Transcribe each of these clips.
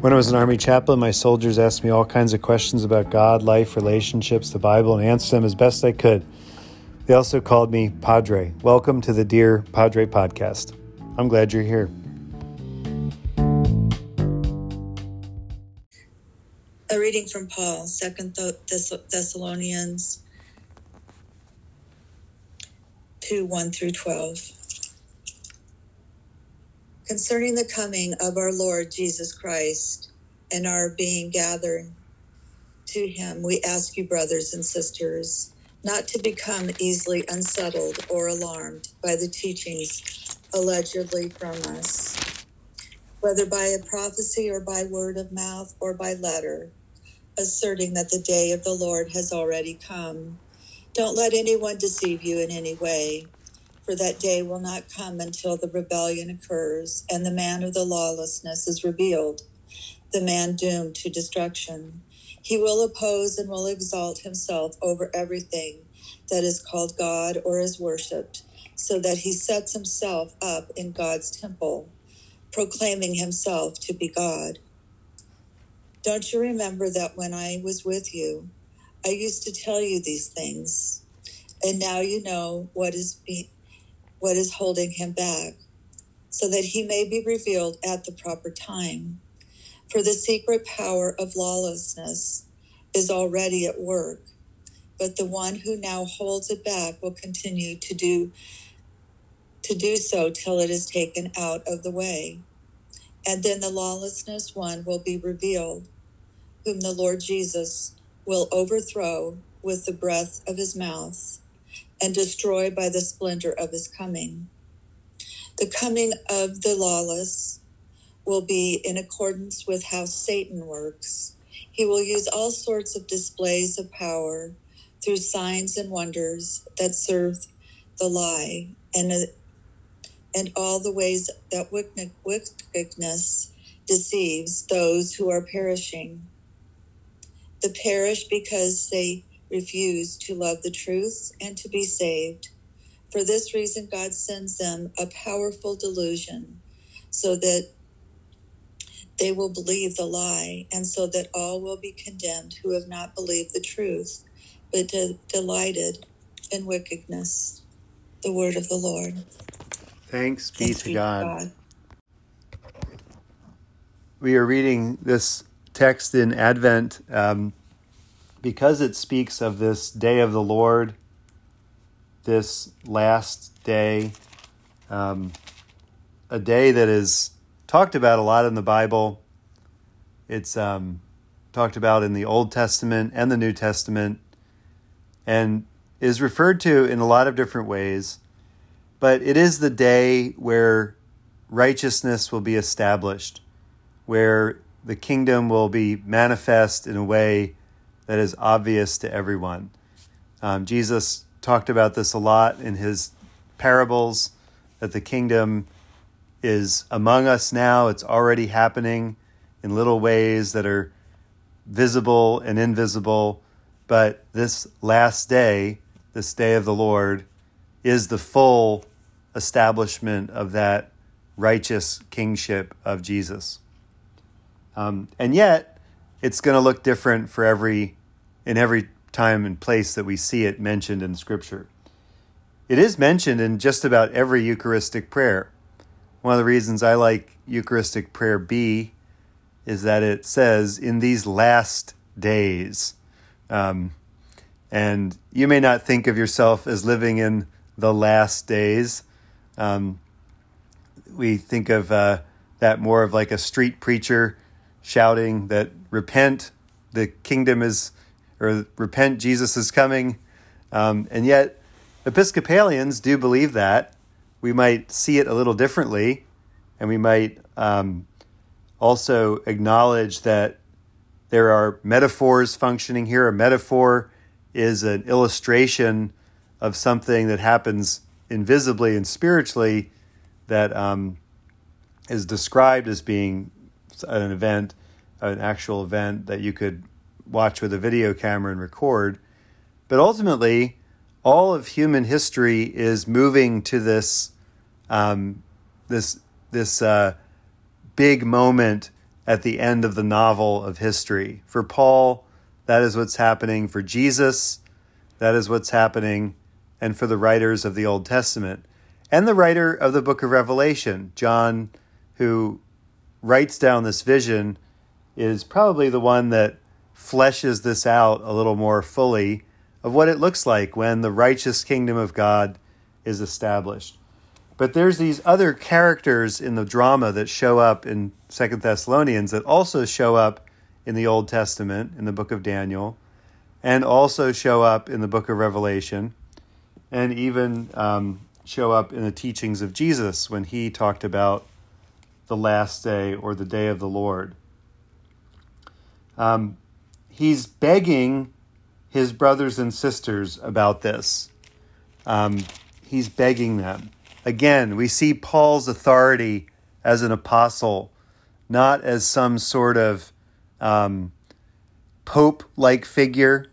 When I was an Army chaplain, my soldiers asked me all kinds of questions about God, life, relationships, the Bible, and I answered them as best I could. They also called me Padre. Welcome to the Dear Padre podcast. I'm glad you're here. A reading from Paul, Second Thessalonians 2 1 through 12 concerning the coming of our Lord Jesus Christ and our being gathered to him, we ask you, brothers and sisters, not to become easily unsettled or alarmed by the teachings allegedly from us, whether by a prophecy or by word of mouth or by letter, asserting that the day of the Lord has already come. Don't let anyone deceive you in any way for that day will not come until the rebellion occurs and the man of the lawlessness is revealed, the man doomed to destruction. He will oppose and will exalt himself over everything that is called God or is worshiped, so that he sets himself up in God's temple, proclaiming himself to be God. Don't you remember that when I was with you, I used to tell you these things, and now you know what is being what is holding him back, so that he may be revealed at the proper time. For the secret power of lawlessness is already at work, but the one who now holds it back will continue to do to do so till it is taken out of the way. And then the lawlessness one will be revealed, whom the Lord Jesus will overthrow with the breath of his mouth and destroy by the splendor of his coming. The coming of the lawless will be in accordance with how Satan works. He will use all sorts of displays of power through signs and wonders that serve the lie and, and all the ways that wickedness deceives those who are perishing. The perish because they refuse to love the truth and to be saved. For this reason, God sends them a powerful delusion so that they will believe the lie, and so that all will be condemned who have not believed the truth, but de- delighted in wickedness. The word of the Lord. Thanks be Thanks to God. God. We are reading this text in Advent. Um, because it speaks of this day of the Lord, this last day, um, a day that is talked about a lot in the Bible. It's um, talked about in the Old Testament and the New Testament, and is referred to in a lot of different ways. But it is the day where righteousness will be established, where the kingdom will be manifest in a way that is obvious to everyone. Um, Jesus talked about this a lot in his parables that the kingdom is among us now. It's already happening in little ways that are visible and invisible. But this last day, this day of the Lord, is the full establishment of that righteous kingship of Jesus. Um, and yet, it's going to look different for every in every time and place that we see it mentioned in Scripture. It is mentioned in just about every Eucharistic prayer. One of the reasons I like Eucharistic prayer B is that it says, in these last days. Um, and you may not think of yourself as living in the last days. Um, we think of uh, that more of like a street preacher shouting that repent, the kingdom is or repent, Jesus is coming. Um, and yet, Episcopalians do believe that. We might see it a little differently, and we might um, also acknowledge that there are metaphors functioning here. A metaphor is an illustration of something that happens invisibly and spiritually that um, is described as being an event, an actual event that you could watch with a video camera and record. But ultimately, all of human history is moving to this um, this this uh, big moment at the end of the novel of history. For Paul, that is what's happening. For Jesus, that is what's happening. And for the writers of the Old Testament and the writer of the book of Revelation, John, who writes down this vision, is probably the one that fleshes this out a little more fully of what it looks like when the righteous kingdom of God is established. But there's these other characters in the drama that show up in Second Thessalonians that also show up in the Old Testament, in the book of Daniel, and also show up in the book of Revelation, and even um, show up in the teachings of Jesus when he talked about the last day or the day of the Lord. Um, he's begging his brothers and sisters about this. Um, he's begging them. Again, we see Paul's authority as an apostle, not as some sort of um, pope like figure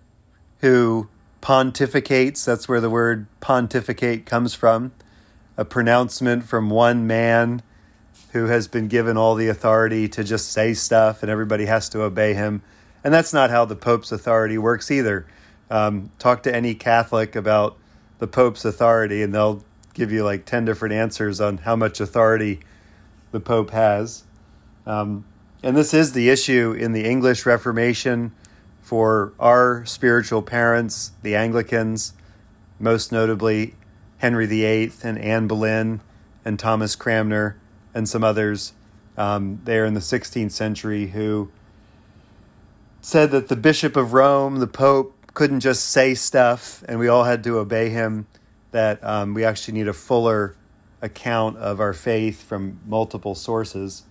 who pontificates. That's where the word pontificate comes from. A pronouncement from one man who has been given all the authority to just say stuff and everybody has to obey him. And that's not how the Pope's authority works either. Um, talk to any Catholic about the Pope's authority, and they'll give you like 10 different answers on how much authority the Pope has. Um, and this is the issue in the English Reformation for our spiritual parents, the Anglicans, most notably Henry VIII and Anne Boleyn and Thomas Cranmer and some others um, there in the 16th century who said that the Bishop of Rome, the Pope, couldn't just say stuff and we all had to obey him, that um, we actually need a fuller account of our faith from multiple sources.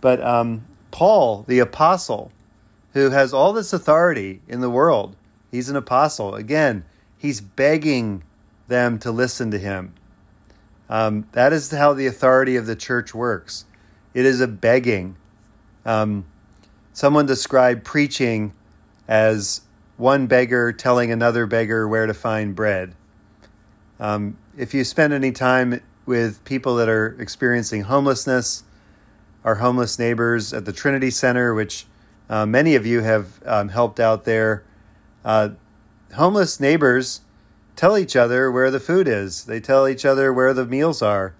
But um, Paul, the apostle, who has all this authority in the world, he's an apostle. Again, he's begging them to listen to him. Um, that is how the authority of the church works. It is a begging. Um, someone described preaching as one beggar telling another beggar where to find bread. Um, if you spend any time with people that are experiencing homelessness, our homeless neighbors at the Trinity Center, which uh, many of you have um, helped out there, uh, homeless neighbors tell each other where the food is. They tell each other where the meals are.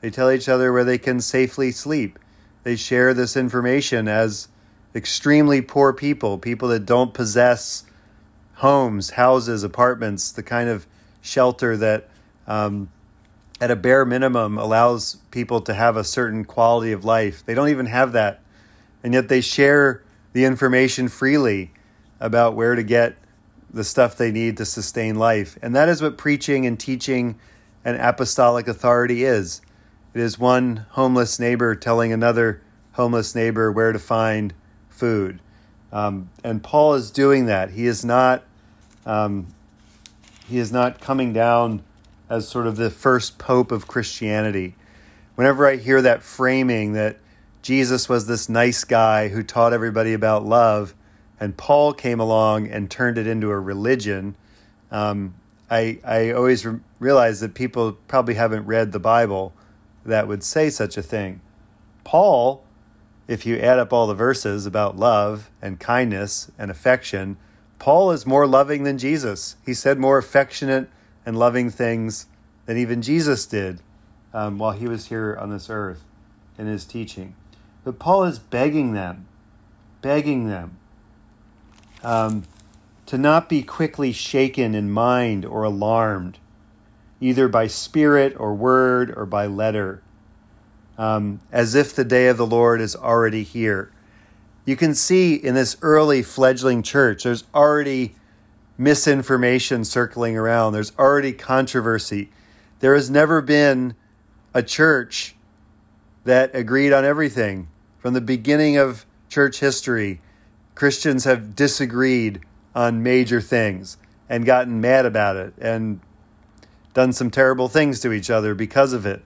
They tell each other where they can safely sleep. They share this information as extremely poor people, people that don't possess homes, houses, apartments, the kind of shelter that, um, at a bare minimum, allows people to have a certain quality of life. They don't even have that. And yet they share the information freely about where to get the stuff they need to sustain life. And that is what preaching and teaching and apostolic authority is. It is one homeless neighbor telling another homeless neighbor where to find food. Um, and Paul is doing that. He is not um, he is not coming down as sort of the first pope of Christianity. Whenever I hear that framing that Jesus was this nice guy who taught everybody about love, and Paul came along and turned it into a religion, um, I, I always re- realize that people probably haven't read the Bible that would say such a thing. Paul, if you add up all the verses about love and kindness and affection, Paul is more loving than Jesus. He said more affectionate and loving things than even Jesus did um, while he was here on this earth in his teaching. But Paul is begging them, begging them um, to not be quickly shaken in mind or alarmed, either by spirit or word or by letter, um, as if the day of the Lord is already here. You can see in this early fledgling church, there's already misinformation circling around, there's already controversy. There has never been a church that agreed on everything. From the beginning of church history, Christians have disagreed on major things and gotten mad about it and done some terrible things to each other because of it.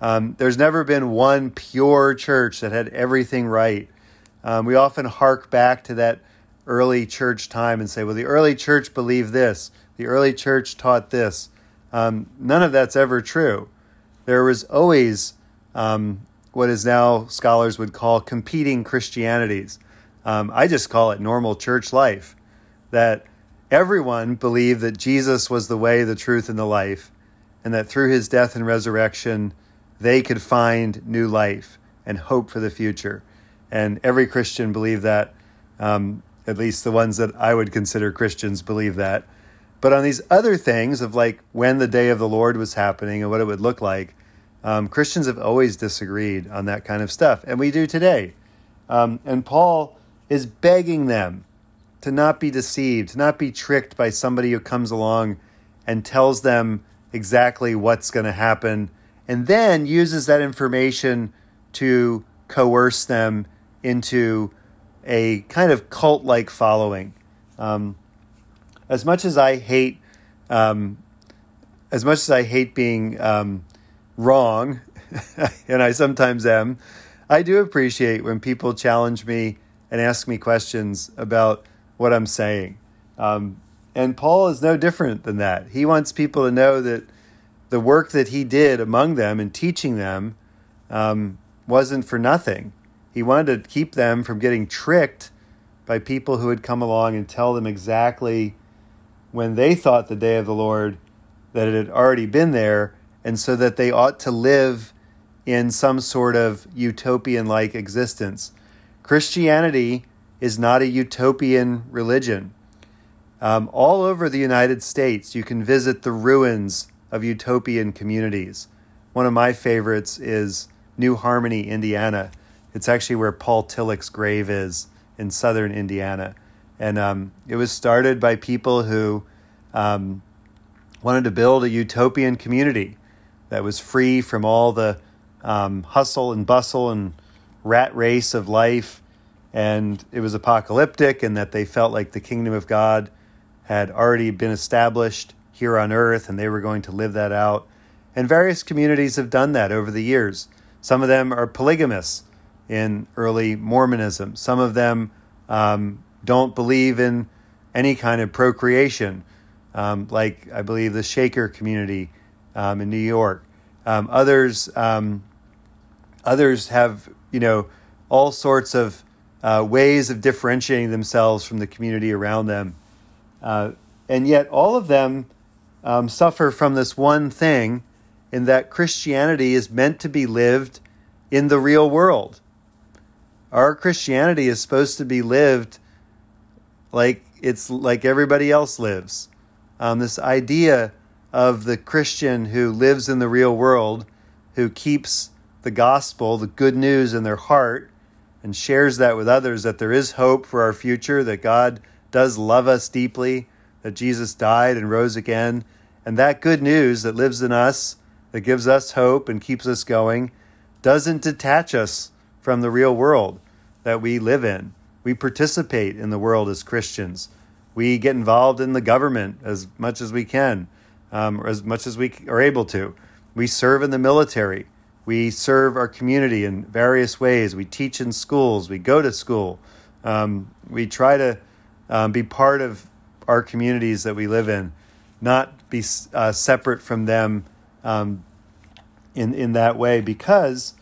Um, there's never been one pure church that had everything right. Um, we often hark back to that early church time and say, well, the early church believed this, the early church taught this. Um, none of that's ever true. There was always um, what is now scholars would call competing Christianities. Um, I just call it normal church life. That everyone believed that Jesus was the way, the truth, and the life, and that through his death and resurrection, they could find new life and hope for the future. And every Christian believed that. Um, at least the ones that I would consider Christians believe that. But on these other things of like when the day of the Lord was happening and what it would look like, um, Christians have always disagreed on that kind of stuff, and we do today. Um, and Paul is begging them to not be deceived, to not be tricked by somebody who comes along and tells them exactly what's going to happen, and then uses that information to coerce them into a kind of cult like following. Um, as much as I hate, um, as much as I hate being um, wrong, and I sometimes am, I do appreciate when people challenge me and ask me questions about what I'm saying. Um, and Paul is no different than that. He wants people to know that the work that he did among them and teaching them um, wasn't for nothing. He wanted to keep them from getting tricked by people who would come along and tell them exactly when they thought the day of the Lord that it had already been there, and so that they ought to live in some sort of utopian like existence. Christianity is not a utopian religion. Um, all over the United States, you can visit the ruins of utopian communities. One of my favorites is New Harmony, Indiana. It's actually where Paul Tillich's grave is in southern Indiana. And um, it was started by people who um, wanted to build a utopian community that was free from all the um, hustle and bustle and rat race of life. And it was apocalyptic, and that they felt like the kingdom of God had already been established here on earth, and they were going to live that out. And various communities have done that over the years. Some of them are polygamous in early Mormonism. Some of them um, don't believe in any kind of procreation, um, like I believe the Shaker community um, in New York. Um, others, um, others have you know all sorts of uh, ways of differentiating themselves from the community around them, uh, and yet all of them um, suffer from this one thing, in that Christianity is meant to be lived in the real world our Christianity is supposed to be lived like it's like everybody else lives. Um, this idea of the Christian who lives in the real world, who keeps the gospel, the good news in their heart, and shares that with others that there is hope for our future, that God does love us deeply, that Jesus died and rose again. And that good news that lives in us, that gives us hope and keeps us going, doesn't detach us from the real world that we live in. We participate in the world as Christians. We get involved in the government as much as we can, um, as much as we are able to. We serve in the military. We serve our community in various ways. We teach in schools. We go to school. Um, we try to um, be part of our communities that we live in, not be uh, separate from them um, in in that way, because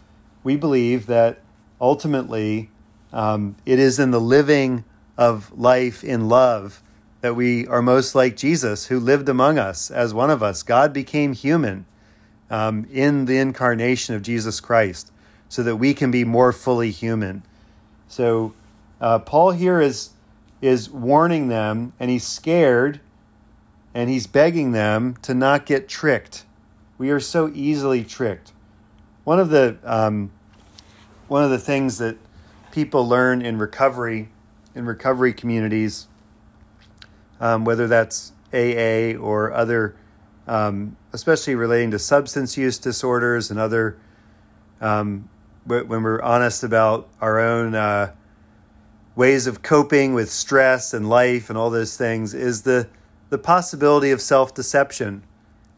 we believe that ultimately um, it is in the living of life in love that we are most like Jesus, who lived among us as one of us. God became human um, in the incarnation of Jesus Christ so that we can be more fully human. So, uh, Paul here is, is warning them, and he's scared, and he's begging them to not get tricked. We are so easily tricked. One of the, um, one of the things that people learn in recovery, in recovery communities, um, whether that's AA or other, um, especially relating to substance use disorders and other, um, when we're honest about our own uh, ways of coping with stress and life and all those things, is the, the possibility of self deception.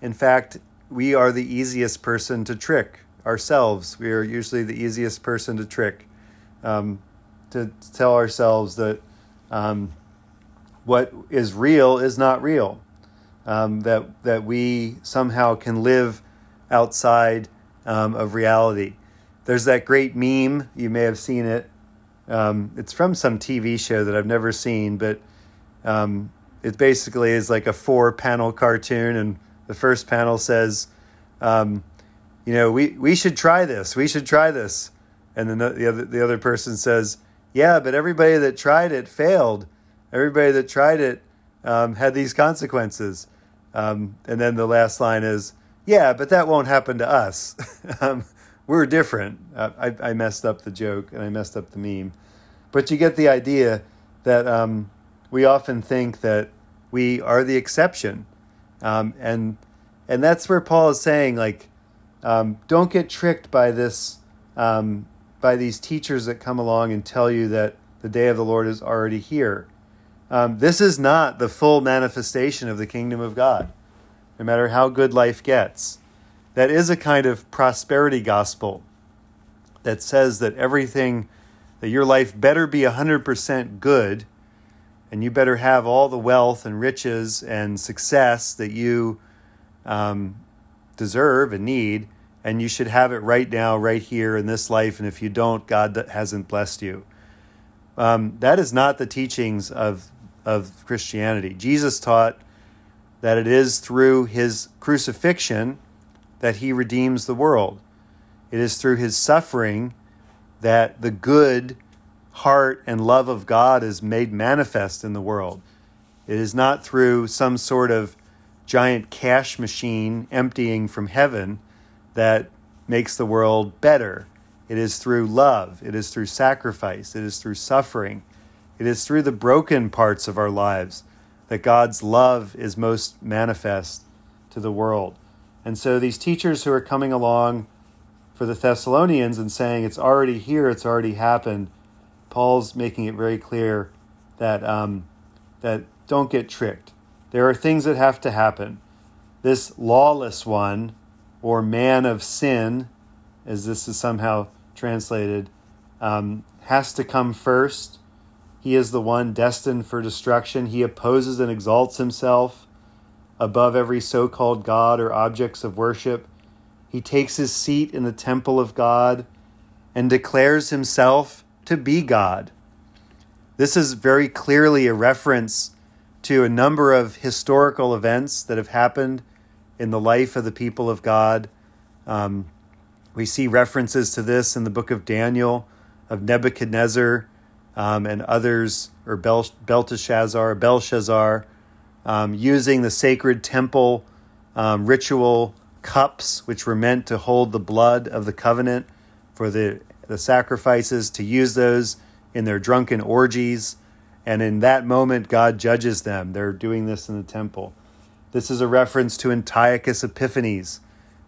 In fact, we are the easiest person to trick ourselves. We are usually the easiest person to trick um, to tell ourselves that um, what is real is not real. Um, that that we somehow can live outside um, of reality. there's that great meme. You may have seen it. Um, it's from some TV show that I've never seen, but um, it basically is like a four panel cartoon. And the first panel says, um, you know, we, we should try this. We should try this. And then the, the other, the other person says, yeah, but everybody that tried it failed. Everybody that tried it um, had these consequences. Um, and then the last line is, yeah, but that won't happen to us. we're different. I, I, messed up the joke and I messed up the meme. But you get the idea that um, we often think that we are the exception. Um, and, and that's where Paul is saying, like, um, don't get tricked by this, um, by these teachers that come along and tell you that the day of the Lord is already here. Um, this is not the full manifestation of the kingdom of God, no matter how good life gets. That is a kind of prosperity gospel that says that everything, that your life better be 100% good, and you better have all the wealth and riches and success that you um, deserve and need, and you should have it right now, right here in this life. And if you don't, God hasn't blessed you. Um, that is not the teachings of of Christianity. Jesus taught that it is through his crucifixion that he redeems the world. It is through his suffering that the good heart and love of God is made manifest in the world. It is not through some sort of giant cash machine emptying from heaven that makes the world better. It is through love, it is through sacrifice, it is through suffering it is through the broken parts of our lives that God's love is most manifest to the world. And so these teachers who are coming along for the Thessalonians and saying it's already here, it's already happened, Paul's making it very clear that um, that don't get tricked. There are things that have to happen. This lawless one, or man of sin, as this is somehow translated, um, has to come first he is the one destined for destruction. He opposes and exalts himself above every so called God or objects of worship. He takes his seat in the temple of God and declares himself to be God. This is very clearly a reference to a number of historical events that have happened in the life of the people of God. Um, we see references to this in the book of Daniel, of Nebuchadnezzar um, and others, or Bel- Belteshazzar, Belshazzar, um, using the sacred temple um, ritual cups, which were meant to hold the blood of the covenant for the, the sacrifices, to use those in their drunken orgies. And in that moment, God judges them. They're doing this in the temple. This is a reference to Antiochus Epiphanes,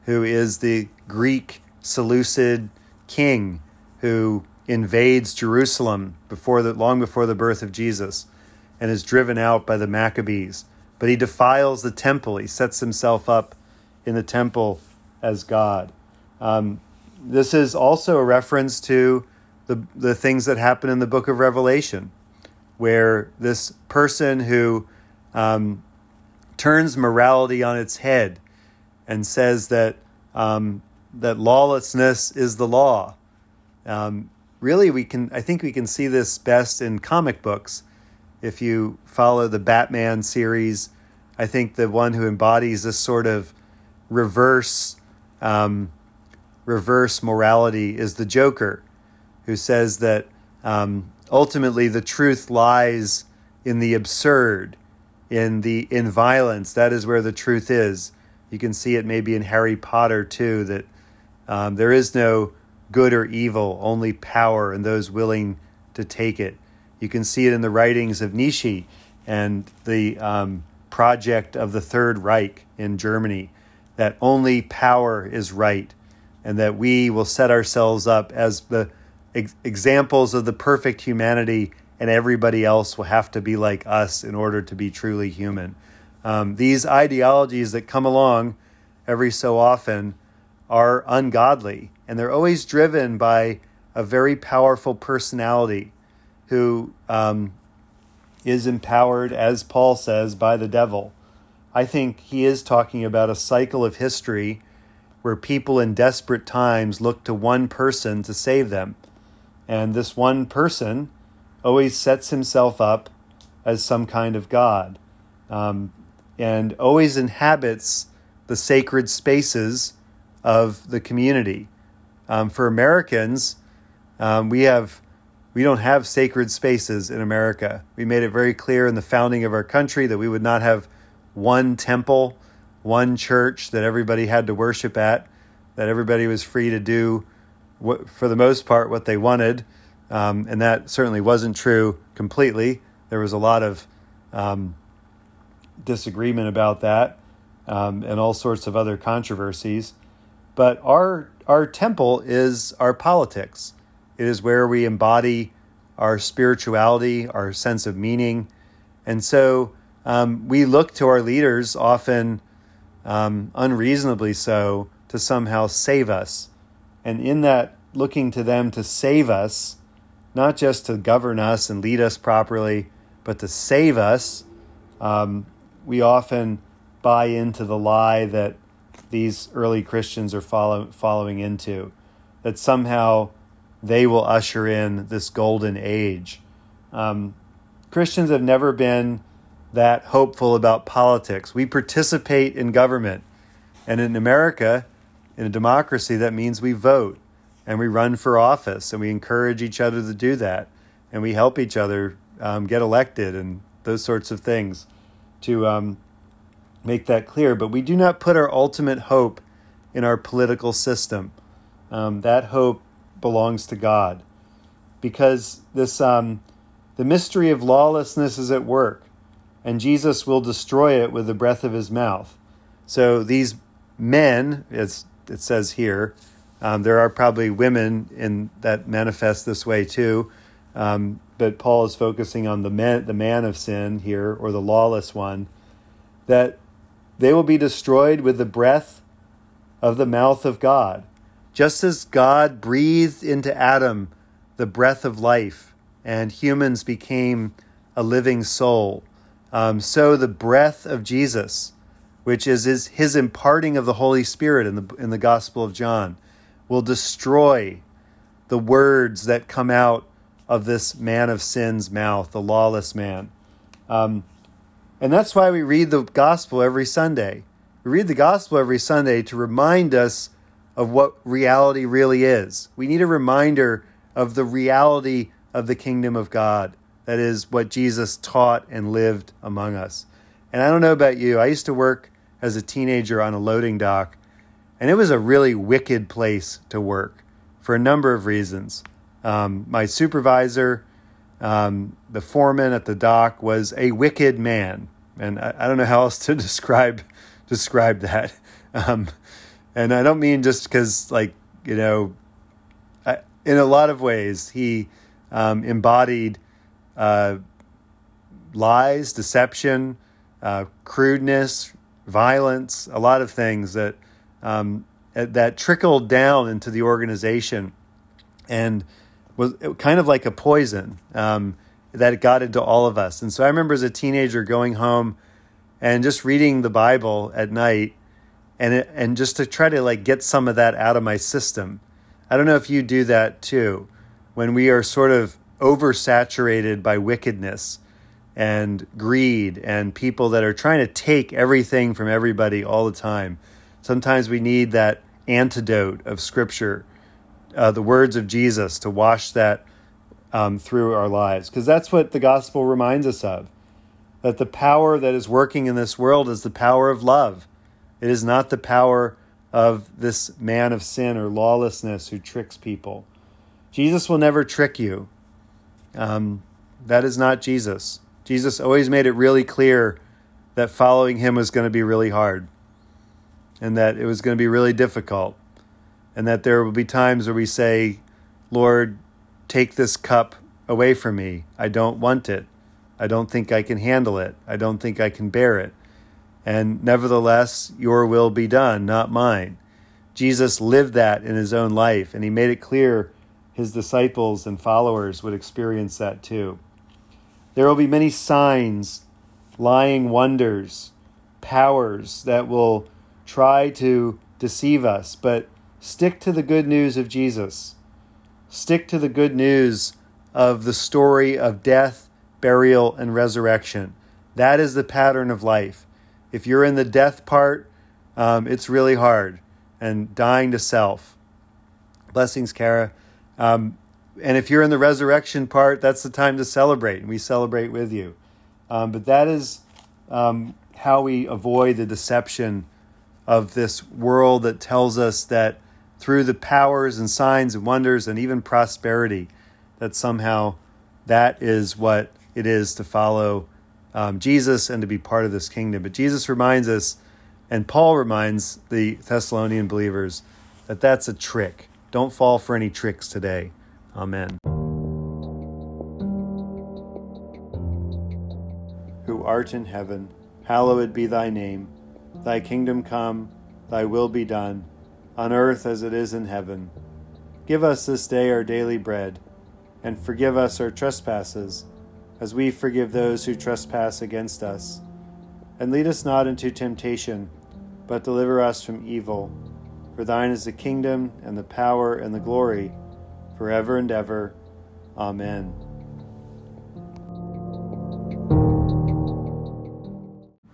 who is the Greek Seleucid king who invades Jerusalem before the, long before the birth of Jesus and is driven out by the Maccabees. But he defiles the temple. He sets himself up in the temple as God. Um, this is also a reference to the, the things that happen in the book of Revelation, where this person who um, turns morality on its head and says that, um, that lawlessness is the law. Um, really we can I think we can see this best in comic books. If you follow the Batman series, I think the one who embodies this sort of reverse um, reverse morality is the Joker, who says that um, ultimately the truth lies in the absurd, in the in violence. That is where the truth is. You can see it maybe in Harry Potter too. That um, there is no good or evil, only power and those willing to take it. You can see it in the writings of Nietzsche and the um, project of the Third Reich in Germany that only power is right and that we will set ourselves up as the ex- examples of the perfect humanity and everybody else will have to be like us in order to be truly human. Um, these ideologies that come along every so often are ungodly and they're always driven by a very powerful personality who um, is empowered, as Paul says, by the devil. I think he is talking about a cycle of history where people in desperate times look to one person to save them. And this one person always sets himself up as some kind of God um, and always inhabits the sacred spaces of the community. Um, for Americans, um, we have we don't have sacred spaces in America. We made it very clear in the founding of our country that we would not have one temple, one church that everybody had to worship at, that everybody was free to do, what, for the most part, what they wanted. Um, and that certainly wasn't true completely. There was a lot of um, disagreement about that um, and all sorts of other controversies. But our our temple is our politics. It is where we embody our spirituality, our sense of meaning, and so um, we look to our leaders often um, unreasonably so to somehow save us. And in that looking to them to save us, not just to govern us and lead us properly, but to save us, um, we often buy into the lie that these early Christians are follow, following into, that somehow they will usher in this golden age. Um, Christians have never been that hopeful about politics. We participate in government. And in America, in a democracy, that means we vote and we run for office and we encourage each other to do that and we help each other um, get elected and those sorts of things to um, make that clear. But we do not put our ultimate hope in our political system. Um, that hope belongs to God because this um, the mystery of lawlessness is at work, and Jesus will destroy it with the breath of his mouth. So these men, as it says here, um, there are probably women in that manifest this way too. Um, but Paul is focusing on the man, the man of sin here, or the lawless one, that they will be destroyed with the breath of the mouth of God. Just as God breathed into Adam the breath of life, and humans became a living soul, um, so the breath of Jesus, which is his, his imparting of the Holy Spirit in the, in the Gospel of John, will destroy the words that come out of this man of sin's mouth, the lawless man. Um, and that's why we read the gospel every Sunday. We read the gospel every Sunday to remind us of what reality really is. We need a reminder of the reality of the kingdom of God. That is what Jesus taught and lived among us. And I don't know about you, I used to work as a teenager on a loading dock, and it was a really wicked place to work for a number of reasons. Um, my supervisor, um, the foreman at the dock, was a wicked man, and I, I don't know how else to describe describe that. Um, and I don't mean just because, like you know, I, in a lot of ways, he um, embodied uh, lies, deception, uh, crudeness, violence, a lot of things that um, that trickled down into the organization and was kind of like a poison um, that got into all of us. And so I remember as a teenager going home and just reading the Bible at night and it, and just to try to like get some of that out of my system. I don't know if you do that too. When we are sort of oversaturated by wickedness and greed and people that are trying to take everything from everybody all the time. Sometimes we need that antidote of Scripture, uh, the words of Jesus, to wash that um, through our lives. Because that's what the gospel reminds us of that the power that is working in this world is the power of love. It is not the power of this man of sin or lawlessness who tricks people. Jesus will never trick you. Um, that is not Jesus. Jesus always made it really clear that following him was going to be really hard and that it was going to be really difficult, and that there will be times where we say, Lord, take this cup away from me. I don't want it. I don't think I can handle it. I don't think I can bear it. And nevertheless, your will be done, not mine. Jesus lived that in his own life, and he made it clear his disciples and followers would experience that too. There will be many signs, lying wonders, powers that will try to deceive us, but stick to the good news of Jesus. Stick to the good news of the story of death, burial, and resurrection. That is the pattern of life. If you're in the death part, um, it's really hard and dying to self. Blessings, Kara. Um, and if you're in the resurrection part, that's the time to celebrate, and we celebrate with you. Um, but that is um, how we avoid the deception of this world that tells us that through the powers and signs and wonders and even prosperity, that somehow that is what it is to follow um, Jesus and to be part of this kingdom. But Jesus reminds us, and Paul reminds the Thessalonian believers, that that's a trick. Don't fall for any tricks today. Amen. Who art in heaven, hallowed be thy name. Thy kingdom come, thy will be done, on earth as it is in heaven. Give us this day our daily bread, and forgive us our trespasses, as we forgive those who trespass against us. And lead us not into temptation, but deliver us from evil. For thine is the kingdom, and the power, and the glory forever and ever. Amen.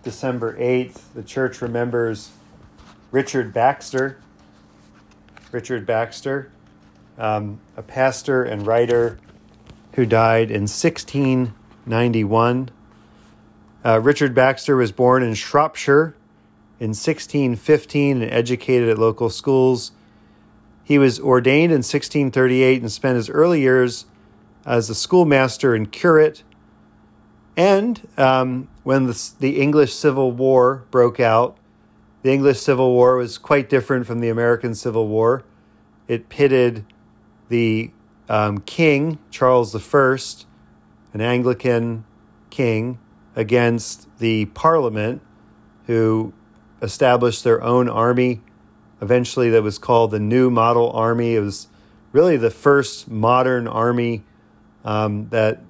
December 8th, the church remembers Richard Baxter. Richard Baxter, um, a pastor and writer who died in 1691. Uh, Richard Baxter was born in Shropshire in 1615 and educated at local schools he was ordained in 1638 and spent his early years as a schoolmaster and curate. And um, when the, the English Civil War broke out, the English Civil War was quite different from the American Civil War. It pitted the um, king, Charles I, an Anglican king, against the Parliament, who established their own army eventually that was called the New Model Army. It was really the first modern army um, that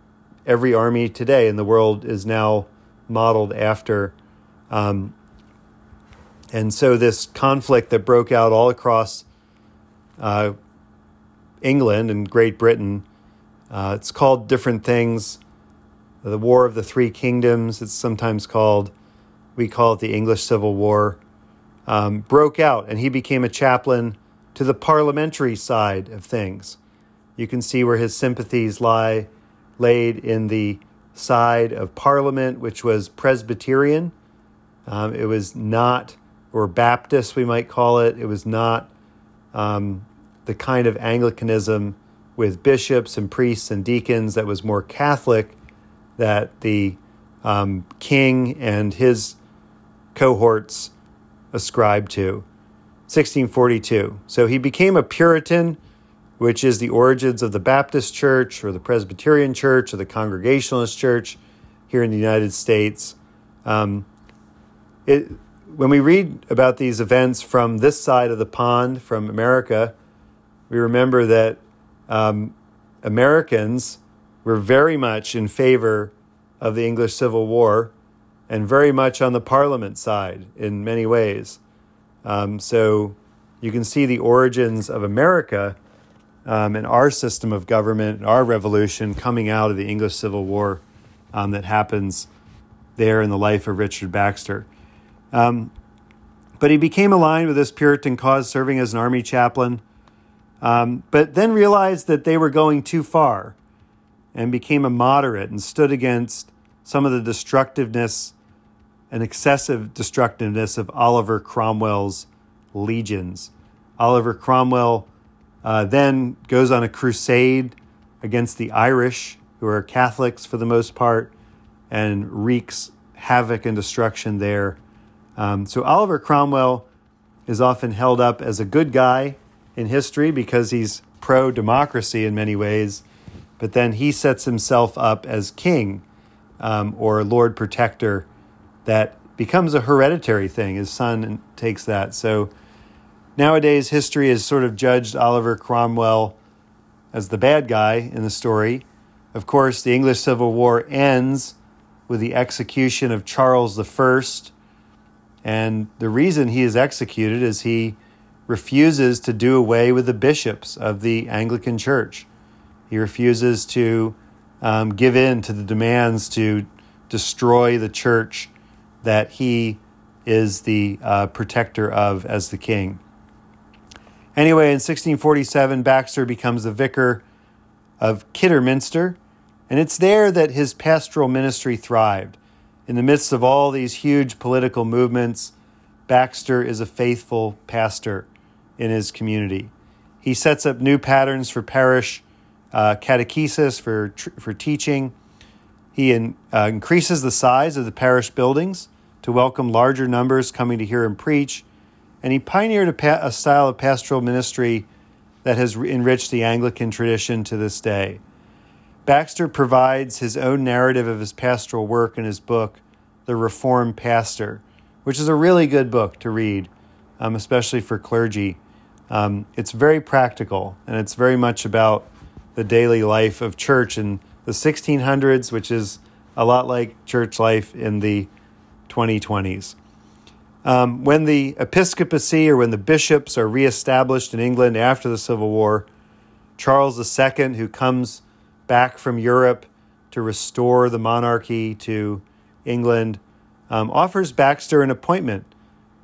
every army today in the world is now modeled after. Um, and so, this conflict that broke out all across uh, England and Great Britain, uh, it's called different things. The War of the Three Kingdoms, it's sometimes called, we call it the English Civil War um, broke out and he became a chaplain to the parliamentary side of things. You can see where his sympathies lie laid in the side of Parliament, which was Presbyterian. Um, it was not, or Baptist, we might call it, it was not um, the kind of Anglicanism with bishops and priests and deacons that was more Catholic that the um, king and his cohorts ascribed to. 1642. So he became a Puritan, which is the origins of the Baptist Church or the Presbyterian Church or the Congregationalist Church here in the United States. Um, it, when we read about these events from this side of the pond, from America, we remember that um, Americans were very much in favor of the English Civil War and very much on the parliament side in many ways. Um, so you can see the origins of America um, and our system of government, our revolution coming out of the English Civil War um, that happens there in the life of Richard Baxter. Um, but he became aligned with this Puritan cause, serving as an army chaplain, um, but then realized that they were going too far and became a moderate and stood against some of the destructiveness and excessive destructiveness of Oliver Cromwell's legions. Oliver Cromwell uh, then goes on a crusade against the Irish, who are Catholics for the most part, and wreaks havoc and destruction there. Um, so Oliver Cromwell is often held up as a good guy in history because he's pro democracy in many ways, but then he sets himself up as king um, or Lord Protector that becomes a hereditary thing. His son takes that. So nowadays, history has sort of judged Oliver Cromwell as the bad guy in the story. Of course, the English Civil War ends with the execution of Charles I. And the reason he is executed is he refuses to do away with the bishops of the Anglican Church. He refuses to um, give in to the demands to destroy the church that he is the uh, protector of as the king. Anyway, in 1647, Baxter becomes the vicar of Kidderminster, and it's there that his pastoral ministry thrived. In the midst of all these huge political movements, Baxter is a faithful pastor in his community. He sets up new patterns for parish uh, catechesis, for, for teaching. He in, uh, increases the size of the parish buildings to welcome larger numbers coming to hear him preach. And he pioneered a, pa- a style of pastoral ministry that has enriched the Anglican tradition to this day. Baxter provides his own narrative of his pastoral work in his book, The Reformed Pastor, which is a really good book to read, um, especially for clergy. Um, it's very practical and it's very much about the daily life of church in the 1600s, which is a lot like church life in the 2020s. Um, when the episcopacy or when the bishops are reestablished in England after the Civil War, Charles II, who comes back from Europe to restore the monarchy to England, um, offers Baxter an appointment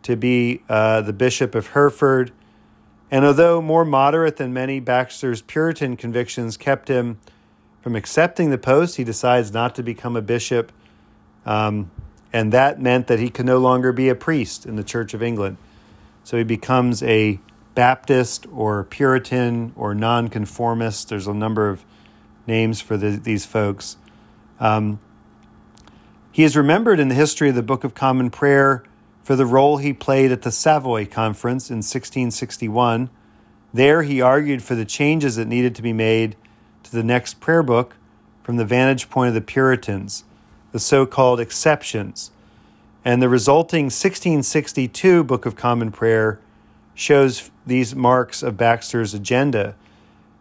to be uh, the Bishop of Hereford. And although more moderate than many, Baxter's Puritan convictions kept him from accepting the post. He decides not to become a bishop. Um, and that meant that he could no longer be a priest in the Church of England. So he becomes a Baptist or Puritan or nonconformist. There's a number of names for the, these folks. Um, he is remembered in the history of the Book of Common Prayer for the role he played at the Savoy Conference in 1661. There, he argued for the changes that needed to be made to the next prayer book from the vantage point of the Puritans the so called exceptions. And the resulting 1662 Book of Common Prayer shows these marks of Baxter's agenda,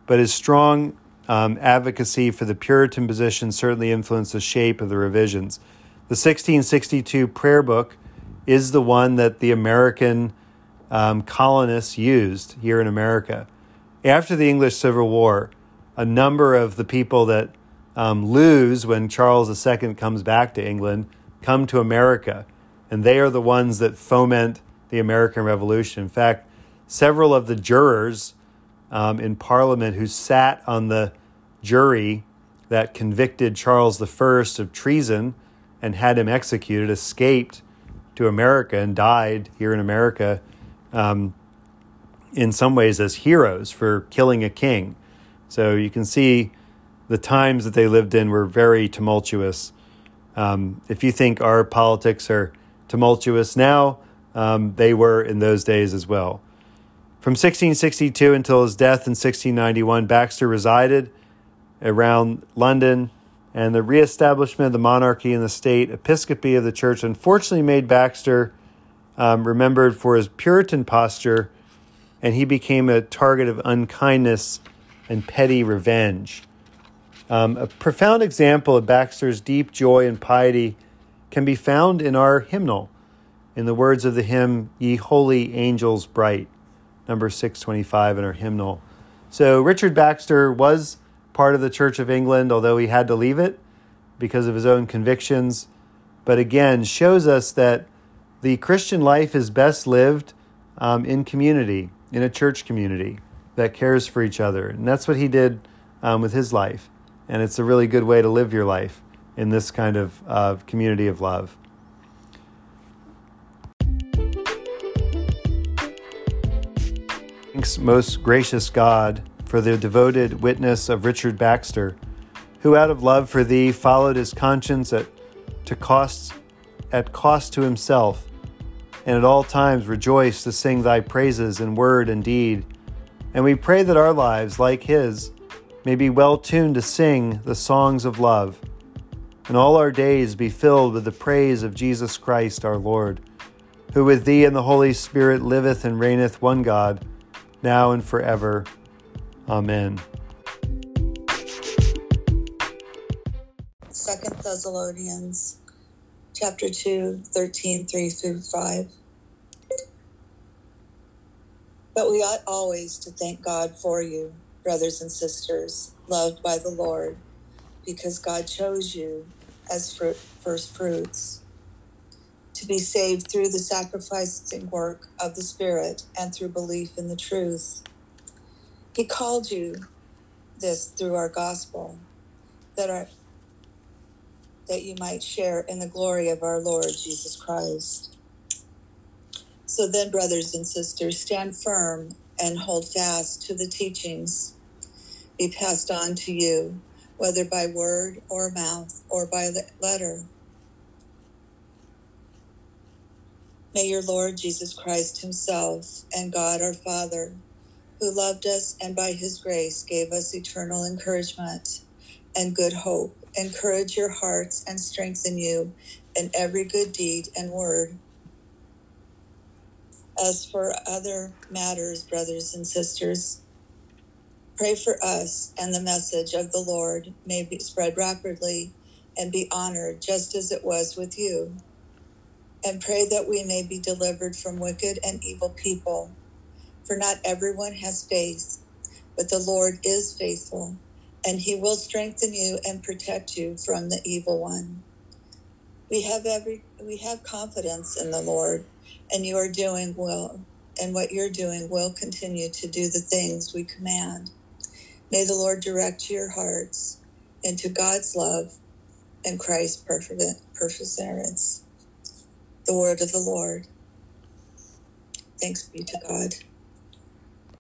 but his strong um, advocacy for the Puritan position certainly influenced the shape of the revisions. The 1662 prayer book is the one that the American um, colonists used here in America. After the English Civil War, a number of the people that um, lose when Charles II comes back to England come to America, and they are the ones that foment the American Revolution. In fact, several of the jurors um, in Parliament who sat on the jury that convicted Charles I of treason and had him executed escaped to America and died here in America um, in some ways as heroes for killing a king. So you can see the times that they lived in were very tumultuous. Um, if you think our politics are tumultuous now, um, they were in those days as well. From 1662 until his death in 1691, Baxter resided around London, and the reestablishment of the monarchy and the state episcopacy of the church unfortunately made Baxter um, remembered for his Puritan posture, and he became a target of unkindness and petty revenge. Um, a profound example of Baxter's deep joy and piety can be found in our hymnal, in the words of the hymn, Ye Holy Angels Bright, number 625 in our hymnal. So, Richard Baxter was part of the Church of England, although he had to leave it because of his own convictions. But again, shows us that the Christian life is best lived um, in community, in a church community that cares for each other. And that's what he did um, with his life. And it's a really good way to live your life in this kind of uh, community of love. Thanks, most gracious God, for the devoted witness of Richard Baxter, who out of love for thee followed his conscience at, to cost, at cost to himself, and at all times rejoiced to sing thy praises in word and deed and we pray that our lives, like His, may be well tuned to sing the songs of love, and all our days be filled with the praise of Jesus Christ our Lord, who with Thee and the Holy Spirit liveth and reigneth one God, now and forever. Amen. Second Thessalonians chapter 2, 13, 3 through 5. But we ought always to thank God for you, brothers and sisters, loved by the Lord, because God chose you as fruit, first fruits to be saved through the sacrificing work of the Spirit and through belief in the truth. He called you this through our gospel, that our that you might share in the glory of our Lord Jesus Christ. So then, brothers and sisters, stand firm and hold fast to the teachings be passed on to you, whether by word or mouth or by letter. May your Lord Jesus Christ Himself and God our Father, who loved us and by His grace gave us eternal encouragement and good hope, encourage your hearts and strengthen you in every good deed and word as for other matters, brothers and sisters, pray for us and the message of the Lord may be spread rapidly and be honored just as it was with you. And pray that we may be delivered from wicked and evil people. For not everyone has faith, but the Lord is faithful, and he will strengthen you and protect you from the evil one. We have every we have confidence in the Lord and you are doing well, and what you're doing will continue to do the things we command. May the Lord direct your hearts into God's love and Christ's perseverance. The word of the Lord. Thanks be to God.